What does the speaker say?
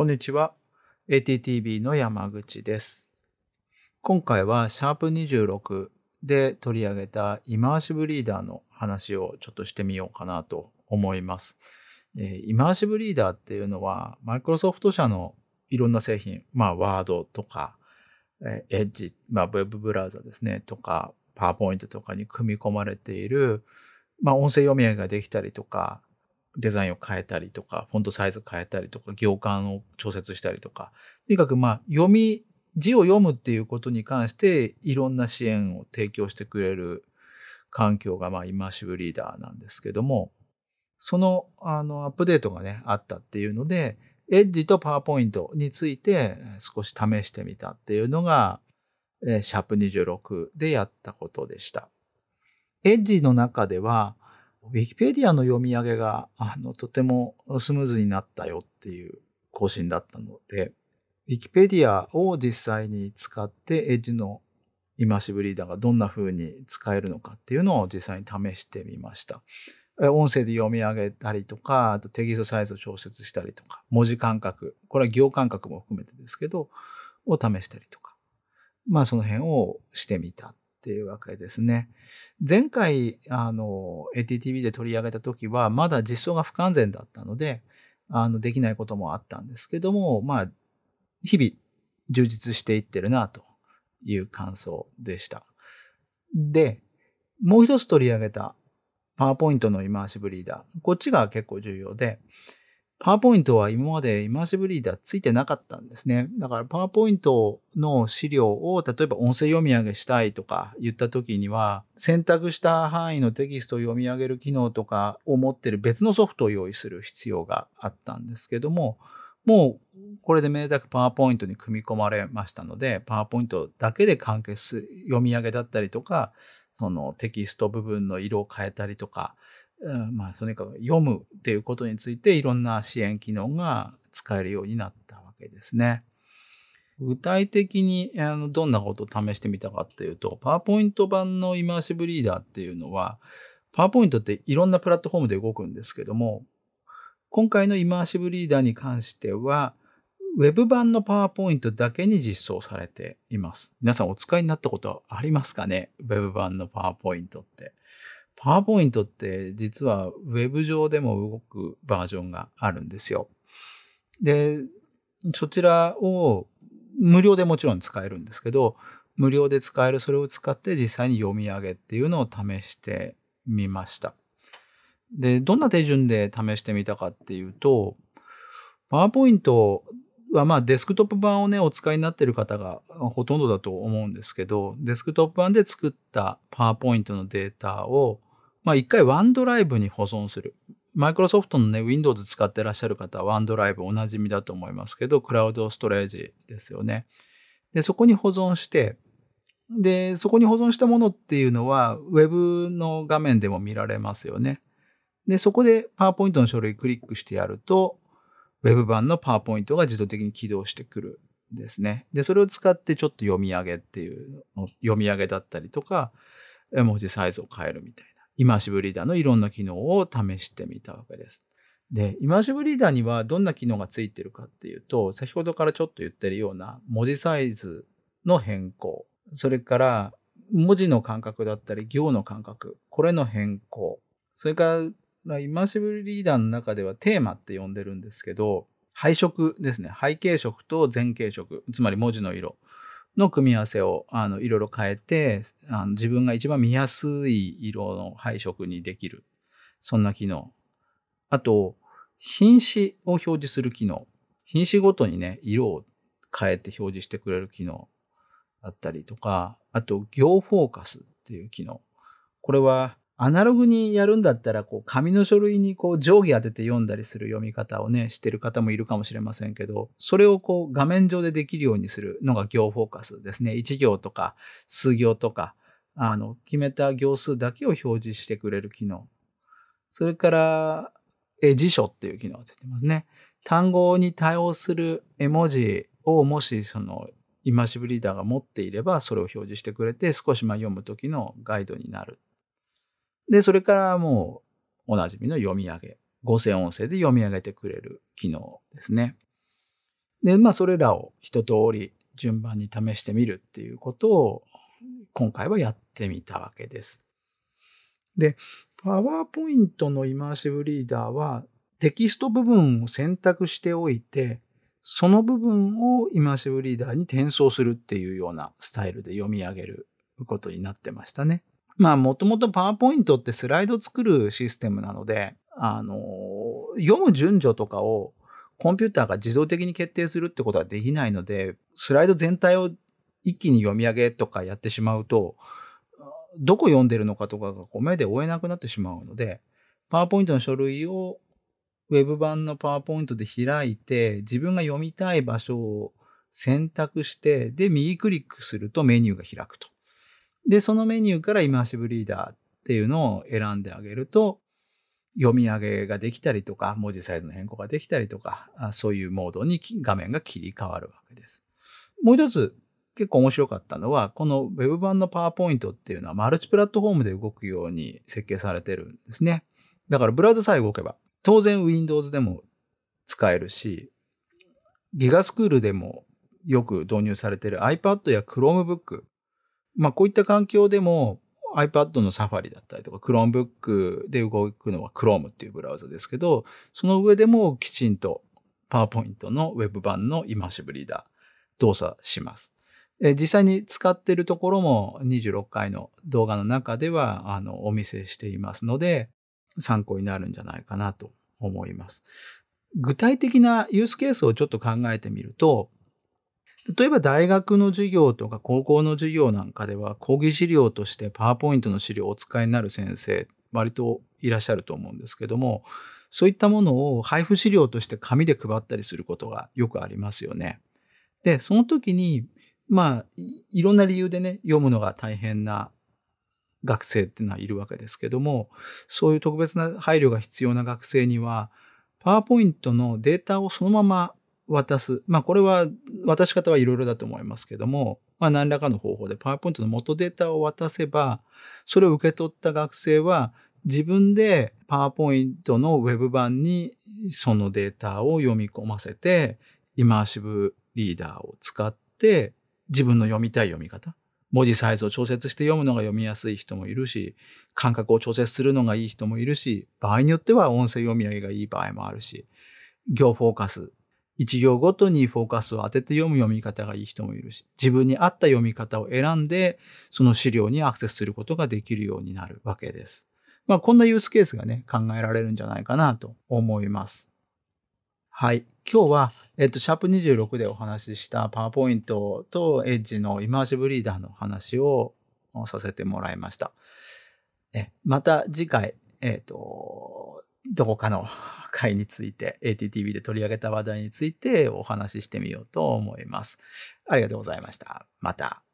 こんにちは。ATTV の山口です。今回はシャープ26で取り上げたイマーシブリーダーの話をちょっとしてみようかなと思います。えーイマーシブリーダーっていうのは、マイクロソフト社のいろんな製品、まあ、ワードとか、えー、エッジ、まあ、ウェブブラウザですね、とか、パワーポイントとかに組み込まれている、まあ、音声読み上げができたりとか、デザインを変えたりとか、フォントサイズ変えたりとか、行間を調節したりとか、とにかくまあ、読み、字を読むっていうことに関して、いろんな支援を提供してくれる環境が、まあ、イマーシブリーダーなんですけども、その、あの、アップデートがね、あったっていうので、エッジとパワーポイントについて少し試してみたっていうのが、えシャープ26でやったことでした。エッジの中では、ウィキペディアの読み上げがあのとてもスムーズになったよっていう更新だったので、ウィキペディアを実際に使ってエッジのイマーシブリーダーがどんな風に使えるのかっていうのを実際に試してみました。音声で読み上げたりとか、あとテキストサイズを調節したりとか、文字間隔、これは行間隔も含めてですけど、を試したりとか、まあその辺をしてみたっていうわけですね。前回、あの、ATTV で取り上げた時は、まだ実装が不完全だったので、あの、できないこともあったんですけども、まあ、日々充実していってるなという感想でした。で、もう一つ取り上げたパワーポイントのイマーシブリーダー。こっちが結構重要で、パワーポイントは今までイマーシブリーダーついてなかったんですね。だからパワーポイントの資料を例えば音声読み上げしたいとか言った時には選択した範囲のテキストを読み上げる機能とかを持ってる別のソフトを用意する必要があったんですけども、もうこれでめでたくパワーポイントに組み込まれましたので、パワーポイントだけで完結する読み上げだったりとか、そのテキスト部分の色を変えたりとか、まあ、とにか読むっていうことについていろんな支援機能が使えるようになったわけですね。具体的にあのどんなことを試してみたかっていうと、パワーポイント版のイマーシブリーダーっていうのは、パワーポイントっていろんなプラットフォームで動くんですけども、今回のイマーシブリーダーに関しては、ウェブ版のパワーポイントだけに実装されています。皆さんお使いになったことはありますかね？ウェブ版のパワーポイントって。パワーポイントって実はウェブ上でも動くバージョンがあるんですよ。で、そちらを無料でもちろん使えるんですけど、無料で使えるそれを使って実際に読み上げっていうのを試してみました。で、どんな手順で試してみたかっていうと、パワーポイントはまあデスクトップ版をね、お使いになっている方がほとんどだと思うんですけど、デスクトップ版で作ったパワーポイントのデータを、まあ一回ワンドライブに保存する。マイクロソフトのね、Windows 使ってらっしゃる方はワンドライブおなじみだと思いますけど、クラウドストレージですよね。で、そこに保存して、で、そこに保存したものっていうのは、ウェブの画面でも見られますよね。で、そこでパワーポイントの書類クリックしてやると、ウェブ版のパワーポイントが自動的に起動してくるんですね。で、それを使ってちょっと読み上げっていう、読み上げだったりとか、文字サイズを変えるみたいな、イマーシブリーダーのいろんな機能を試してみたわけです。で、イマーシブリーダーにはどんな機能がついてるかっていうと、先ほどからちょっと言ってるような文字サイズの変更、それから文字の間隔だったり行の間隔、これの変更、それからイマーシブリーダーの中ではテーマって呼んでるんですけど、配色ですね。背景色と前景色、つまり文字の色。の組み合わせをあのいろいろ変えてあの、自分が一番見やすい色の配色にできる。そんな機能。あと、品種を表示する機能。品種ごとにね、色を変えて表示してくれる機能だったりとか、あと、行フォーカスっていう機能。これはアナログにやるんだったら、こう、紙の書類にこう、定規当てて読んだりする読み方をね、してる方もいるかもしれませんけど、それをこう、画面上でできるようにするのが行フォーカスですね。1行とか、数行とか、あの、決めた行数だけを表示してくれる機能。それから、え辞書っていう機能がついてますね。単語に対応する絵文字をもしそのイマーシブリーダーが持っていれば、それを表示してくれて、少しまあ読むときのガイドになる。で、それからもう、おなじみの読み上げ。合成音声で読み上げてくれる機能ですね。で、まあ、それらを一通り順番に試してみるっていうことを、今回はやってみたわけです。で、パワーポイントのイマーシブリーダーは、テキスト部分を選択しておいて、その部分をイマーシブリーダーに転送するっていうようなスタイルで読み上げることになってましたね。まあ、もともとパワーポイントってスライド作るシステムなので、あの、読む順序とかをコンピューターが自動的に決定するってことはできないので、スライド全体を一気に読み上げとかやってしまうと、どこ読んでるのかとかがこう目で追えなくなってしまうので、パワーポイントの書類をウェブ版のパワーポイントで開いて、自分が読みたい場所を選択して、で、右クリックするとメニューが開くと。で、そのメニューからイマーシブリーダーっていうのを選んであげると、読み上げができたりとか、文字サイズの変更ができたりとか、そういうモードに画面が切り替わるわけです。もう一つ結構面白かったのは、この Web 版の PowerPoint っていうのはマルチプラットフォームで動くように設計されてるんですね。だからブラウザさえ動けば、当然 Windows でも使えるし、ギガスクールでもよく導入されてる iPad や Chromebook、まあこういった環境でも iPad の Safari だったりとか Chromebook で動くのは Chrome っていうブラウザですけど、その上でもきちんと PowerPoint の Web 版のイマーシブリーダー動作します。実際に使っているところも26回の動画の中ではあのお見せしていますので参考になるんじゃないかなと思います。具体的なユースケースをちょっと考えてみると例えば大学の授業とか高校の授業なんかでは講義資料としてパワーポイントの資料をお使いになる先生割といらっしゃると思うんですけどもそういったものを配布資料として紙で配ったりすることがよくありますよね。で、その時にまあ、いろんな理由でね、読むのが大変な学生っていうのはいるわけですけども、そういう特別な配慮が必要な学生には、パワーポイントのデータをそのまま渡す。まあ、これは渡し方はいろいろだと思いますけども、まあ、何らかの方法でパワーポイントの元データを渡せば、それを受け取った学生は、自分でパワーポイントのウェブ版にそのデータを読み込ませて、イマーシブリーダーを使って自分の読みたい読み方。文字サイズを調節して読むのが読みやすい人もいるし、感覚を調節するのがいい人もいるし、場合によっては音声読み上げがいい場合もあるし、行フォーカス、一行ごとにフォーカスを当てて読む読み方がいい人もいるし、自分に合った読み方を選んで、その資料にアクセスすることができるようになるわけです。まあ、こんなユースケースがね、考えられるんじゃないかなと思います。はい。今日は、えっと、シャープ26でお話ししたパワーポイントとエッジのイマーシブリーダーの話をさせてもらいました。えまた次回、えっと、どこかの会について、ATTV で取り上げた話題についてお話ししてみようと思います。ありがとうございました。また。